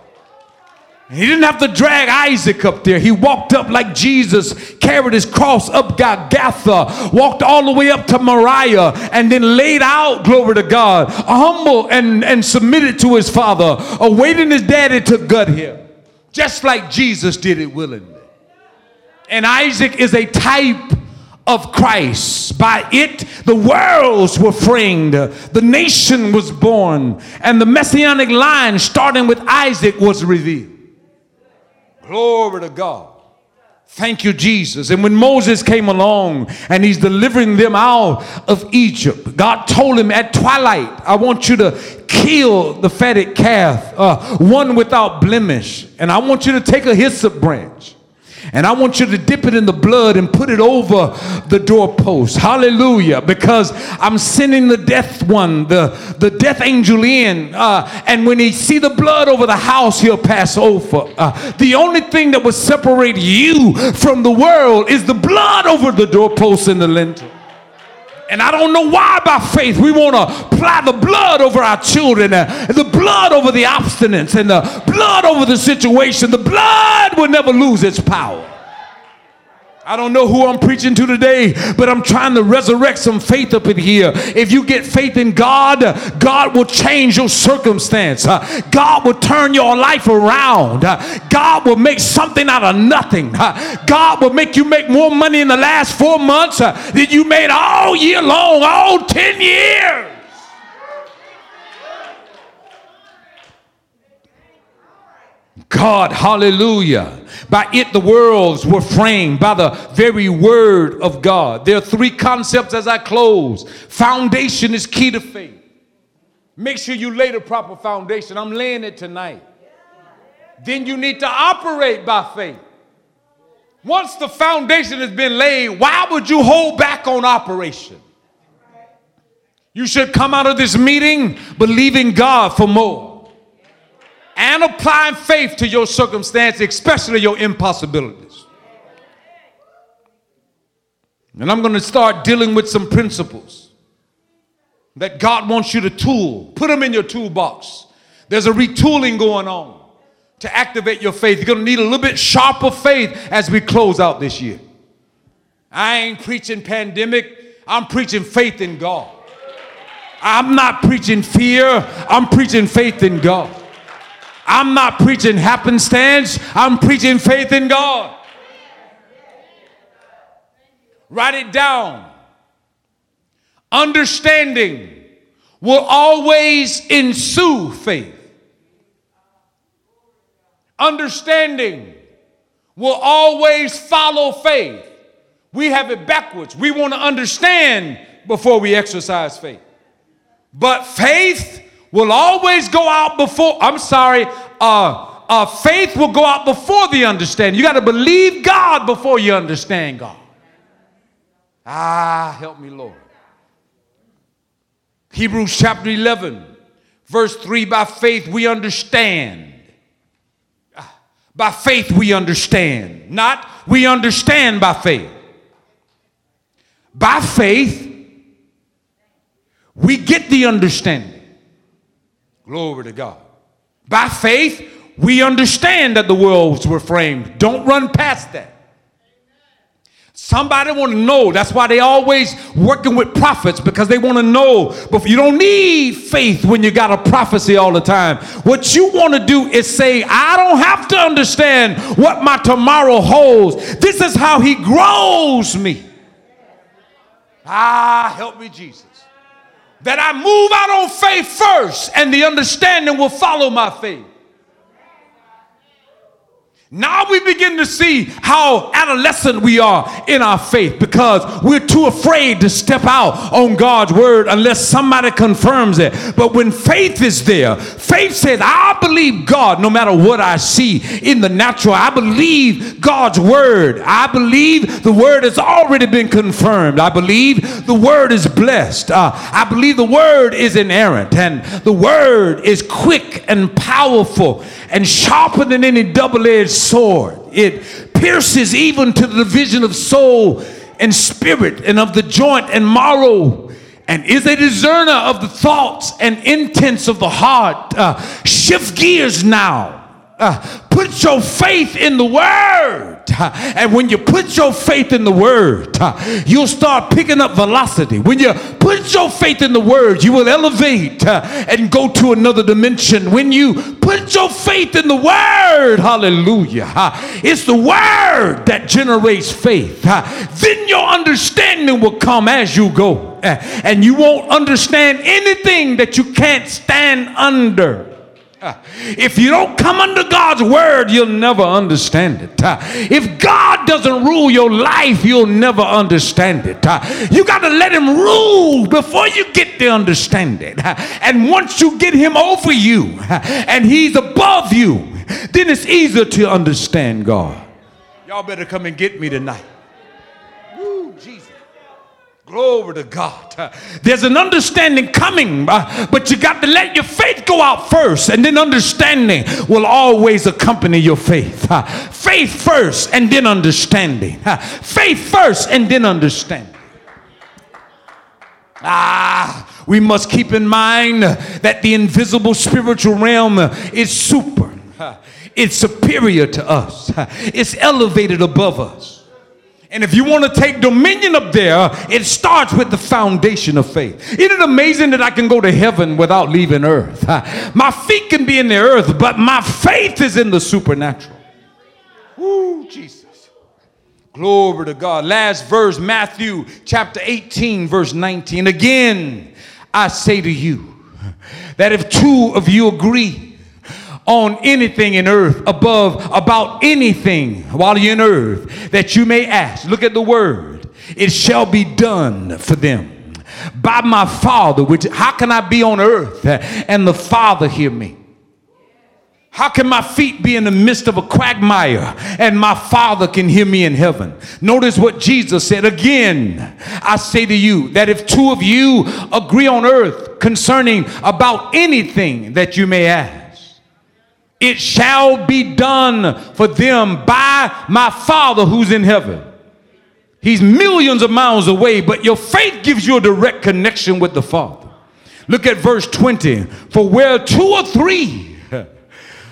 He didn't have to drag Isaac up there. He walked up like Jesus carried his cross up Golgotha, walked all the way up to Moriah, and then laid out, glory to God, humble and, and submitted to his father, awaiting his daddy to gut him just like Jesus did it willingly. And Isaac is a type of Christ. By it, the worlds were framed, the nation was born, and the messianic line, starting with Isaac, was revealed. Glory to God. Thank you, Jesus. And when Moses came along and he's delivering them out of Egypt, God told him at twilight, I want you to kill the fatted calf, uh, one without blemish. And I want you to take a hyssop branch and I want you to dip it in the blood and put it over the doorpost. Hallelujah. Because I'm sending the death one, the, the death angel in. Uh, and when he see the blood over the house, he'll pass over. Uh, the only thing that will separate you from the world is the blood over the doorpost and the lintel. And I don't know why by faith we want to apply the blood over our children, uh, and the blood over the obstinance, and the blood over the situation. The blood will never lose its power. I don't know who I'm preaching to today, but I'm trying to resurrect some faith up in here. If you get faith in God, God will change your circumstance. Uh, God will turn your life around. Uh, God will make something out of nothing. Uh, God will make you make more money in the last four months than you made all year long, all 10 years. God, hallelujah. By it, the worlds were framed by the very word of God. There are three concepts as I close. Foundation is key to faith. Make sure you lay the proper foundation. I'm laying it tonight. Then you need to operate by faith. Once the foundation has been laid, why would you hold back on operation? You should come out of this meeting believing God for more and applying faith to your circumstance, especially your impossibilities. And I'm going to start dealing with some principles that God wants you to tool. Put them in your toolbox. There's a retooling going on to activate your faith. You're going to need a little bit sharper faith as we close out this year. I ain't preaching pandemic, I'm preaching faith in God. I'm not preaching fear, I'm preaching faith in God. I'm not preaching happenstance, I'm preaching faith in God. Write it down. Understanding will always ensue faith. Understanding will always follow faith. We have it backwards. We want to understand before we exercise faith. But faith will always go out before, I'm sorry, uh, uh, faith will go out before the understanding. You got to believe God before you understand God. Ah, help me, Lord. Hebrews chapter 11, verse 3 by faith we understand. By faith we understand. Not we understand by faith. By faith, we get the understanding. Glory to God. By faith, we understand that the worlds were framed. Don't run past that. Somebody want to know. That's why they always working with prophets because they want to know. But you don't need faith when you got a prophecy all the time. What you want to do is say, I don't have to understand what my tomorrow holds. This is how he grows me. Ah, help me, Jesus. That I move out on faith first and the understanding will follow my faith. Now we begin to see how adolescent we are in our faith because we're too afraid to step out on God's word unless somebody confirms it. But when faith is there, faith says, I believe God no matter what I see in the natural. I believe God's word. I believe the word has already been confirmed. I believe the word is blessed. Uh, I believe the word is inerrant and the word is quick and powerful and sharper than any double edged sword. It pierces even to the division of soul and spirit and of the joint and marrow and is a discerner of the thoughts and intents of the heart. Uh, shift gears now. Uh, put your faith in the word. Uh, and when you put your faith in the word, uh, you'll start picking up velocity. When you put your faith in the word, you will elevate uh, and go to another dimension. When you put your faith in the word, hallelujah, it's the word that generates faith. Then your understanding will come as you go. And you won't understand anything that you can't stand under. If you don't come under God's word, you'll never understand it. Uh, if God doesn't rule your life, you'll never understand it. Uh, you got to let Him rule before you get the understanding. Uh, and once you get Him over you and He's above you, then it's easier to understand God. Y'all better come and get me tonight. Glory to God. There's an understanding coming, uh, but you got to let your faith go out first, and then understanding will always accompany your faith. Uh, faith first, and then understanding. Uh, faith first, and then understanding. Ah, we must keep in mind that the invisible spiritual realm is super, it's superior to us, it's elevated above us. And if you want to take dominion up there, it starts with the foundation of faith. Isn't it amazing that I can go to heaven without leaving earth? My feet can be in the earth, but my faith is in the supernatural. Woo, Jesus. Glory to God. Last verse, Matthew chapter 18, verse 19. Again, I say to you that if two of you agree, on anything in earth above about anything while you're in earth that you may ask. Look at the word. It shall be done for them by my Father, which how can I be on earth and the Father hear me? How can my feet be in the midst of a quagmire and my Father can hear me in heaven? Notice what Jesus said again. I say to you that if two of you agree on earth concerning about anything that you may ask, it shall be done for them by my Father who's in heaven. He's millions of miles away, but your faith gives you a direct connection with the Father. Look at verse 20. For where two or three [laughs]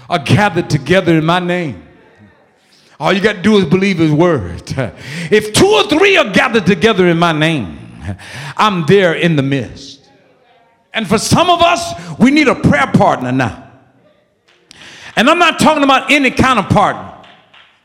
are gathered together in my name, all you got to do is believe his word. [laughs] If two or three are gathered together in my name, I'm there in the midst. And for some of us, we need a prayer partner now. And I'm not talking about any kind of partner.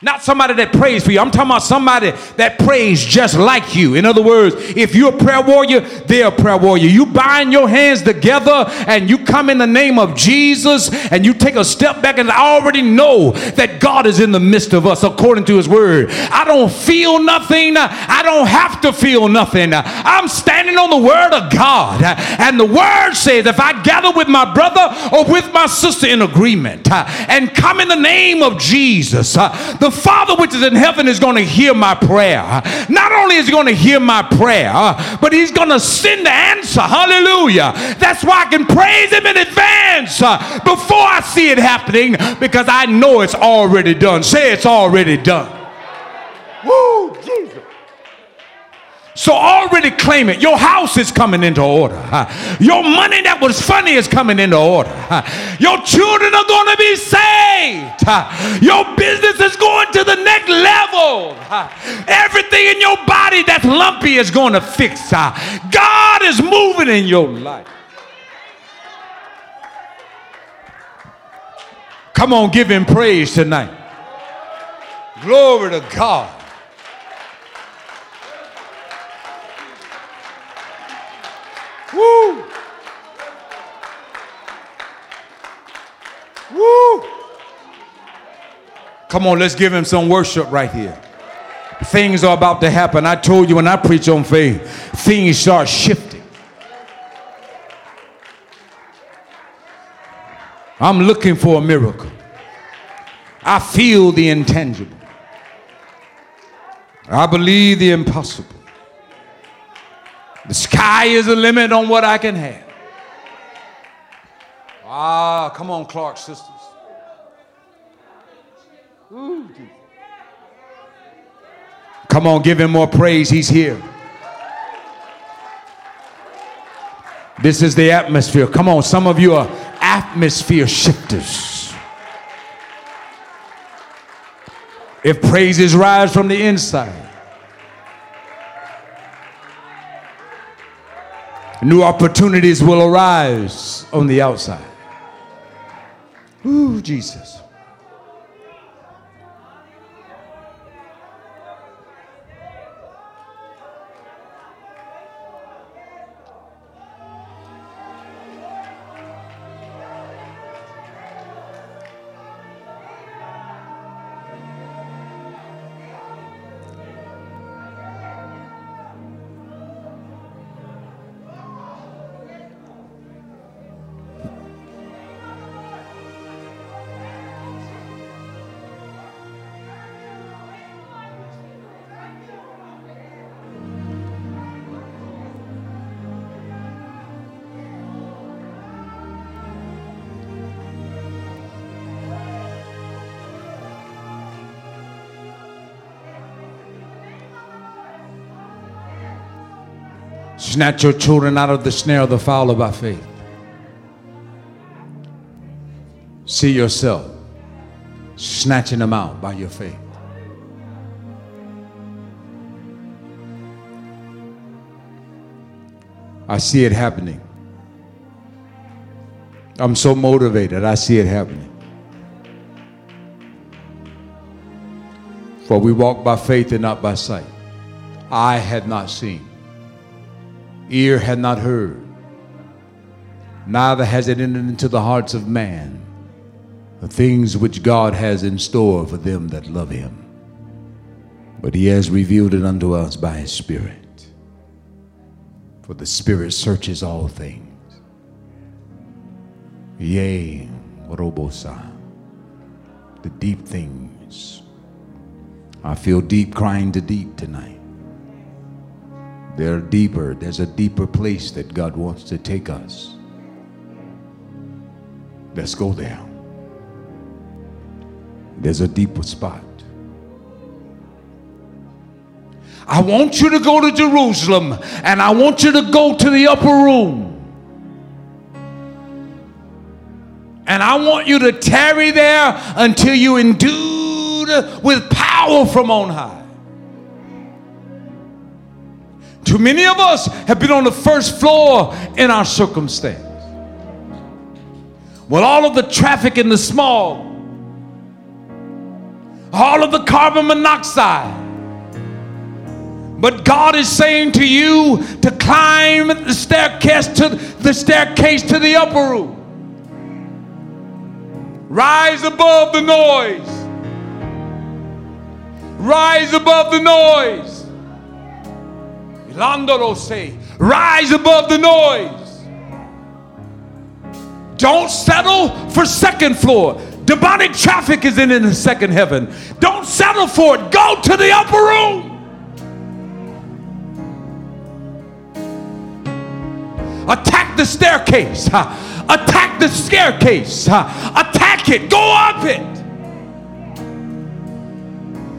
Not somebody that prays for you. I'm talking about somebody that prays just like you. In other words, if you're a prayer warrior, they're a prayer warrior. You bind your hands together and you come in the name of Jesus and you take a step back and I already know that God is in the midst of us according to his word. I don't feel nothing. I don't have to feel nothing. I'm standing on the word of God. And the word says if I gather with my brother or with my sister in agreement and come in the name of Jesus, the Father which is in heaven is going to hear my prayer. Not only is he going to hear my prayer, but he's going to send the answer. Hallelujah. That's why I can praise him in advance uh, before I see it happening because I know it's already done. Say it's already done. Woo, Jesus. So already claim it. Your house is coming into order. Your money that was funny is coming into order. Your children are going to be saved. Your business is going to the next level. Everything in your body that's lumpy is going to fix. God is moving in your life. Come on, give him praise tonight. Glory to God. Come on, let's give him some worship right here. Things are about to happen. I told you when I preach on faith, things start shifting. I'm looking for a miracle. I feel the intangible. I believe the impossible. The sky is the limit on what I can have. Ah, come on, Clark sisters. Ooh, come on, give him more praise. He's here. This is the atmosphere. Come on, some of you are atmosphere shifters. If praises rise from the inside, New opportunities will arise on the outside. Ooh, Jesus. Snatch your children out of the snare of the fowler by faith. See yourself snatching them out by your faith. I see it happening. I'm so motivated. I see it happening. For we walk by faith and not by sight. I had not seen ear had not heard, neither has it entered into the hearts of man the things which God has in store for them that love him. But he has revealed it unto us by his Spirit. For the Spirit searches all things. Yea, Robosa, the deep things. I feel deep crying to deep tonight. They're deeper. There's a deeper place that God wants to take us. Let's go there. There's a deeper spot. I want you to go to Jerusalem and I want you to go to the upper room. And I want you to tarry there until you endued with power from on high. Too many of us have been on the first floor in our circumstance. With all of the traffic in the small, all of the carbon monoxide. But God is saying to you to climb the staircase to the staircase to the upper room. Rise above the noise. Rise above the noise. Say, rise above the noise. Don't settle for second floor. Demonic traffic is in, in the second heaven. Don't settle for it. Go to the upper room. Attack the staircase. Attack the staircase. Attack it. Go up it.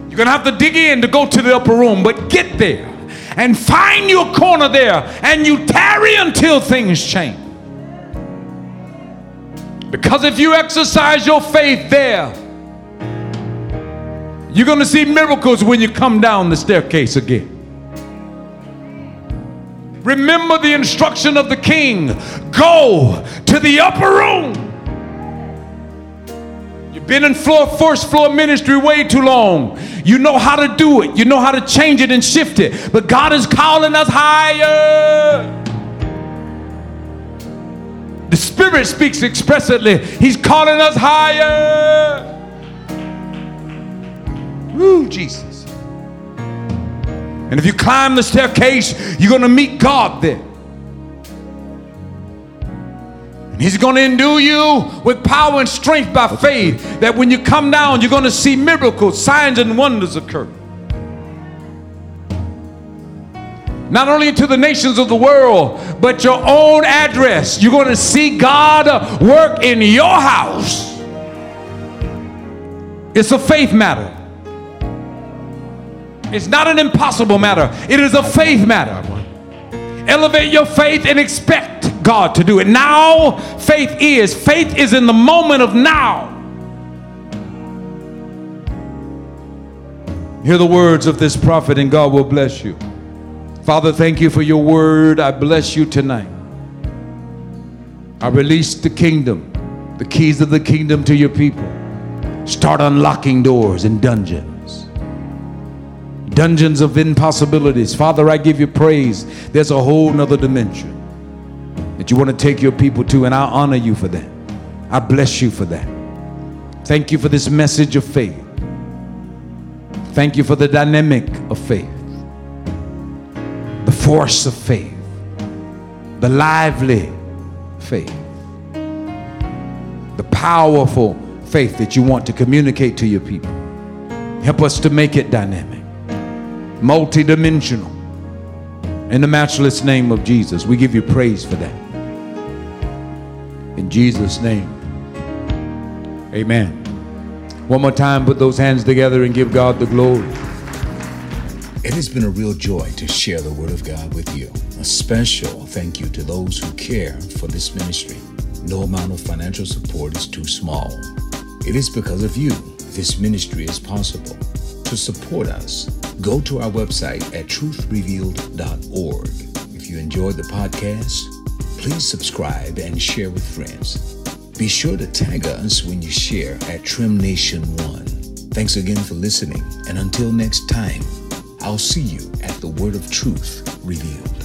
You're going to have to dig in to go to the upper room, but get there and find your corner there and you tarry until things change. Because if you exercise your faith there, you're going to see miracles when you come down the staircase again. Remember the instruction of the king go to the upper room. Been in floor, first floor ministry way too long. You know how to do it, you know how to change it and shift it. But God is calling us higher. The Spirit speaks expressly. He's calling us higher. Woo, Jesus. And if you climb the staircase, you're going to meet God there. He's going to endue you with power and strength by faith that when you come down, you're going to see miracles, signs, and wonders occur. not only to the nations of the world, but your own address. You're going to see God work in your house. It's a faith matter. It's not an impossible matter, it is a faith matter. Elevate your faith and expect God to do it. Now, faith is. Faith is in the moment of now. Hear the words of this prophet, and God will bless you. Father, thank you for your word. I bless you tonight. I release the kingdom, the keys of the kingdom to your people. Start unlocking doors and dungeons. Dungeons of impossibilities. Father, I give you praise. There's a whole nother dimension you want to take your people to, and I honor you for that. I bless you for that. Thank you for this message of faith. Thank you for the dynamic of faith the force of faith, the lively faith, the powerful faith that you want to communicate to your people. Help us to make it dynamic, multidimensional. In the matchless name of Jesus, we give you praise for that. In Jesus' name, amen. One more time, put those hands together and give God the glory. It has been a real joy to share the Word of God with you. A special thank you to those who care for this ministry. No amount of financial support is too small. It is because of you this ministry is possible. To support us, go to our website at truthrevealed.org. If you enjoyed the podcast, please subscribe and share with friends. Be sure to tag us when you share at Trim Nation One. Thanks again for listening, and until next time, I'll see you at the Word of Truth revealed.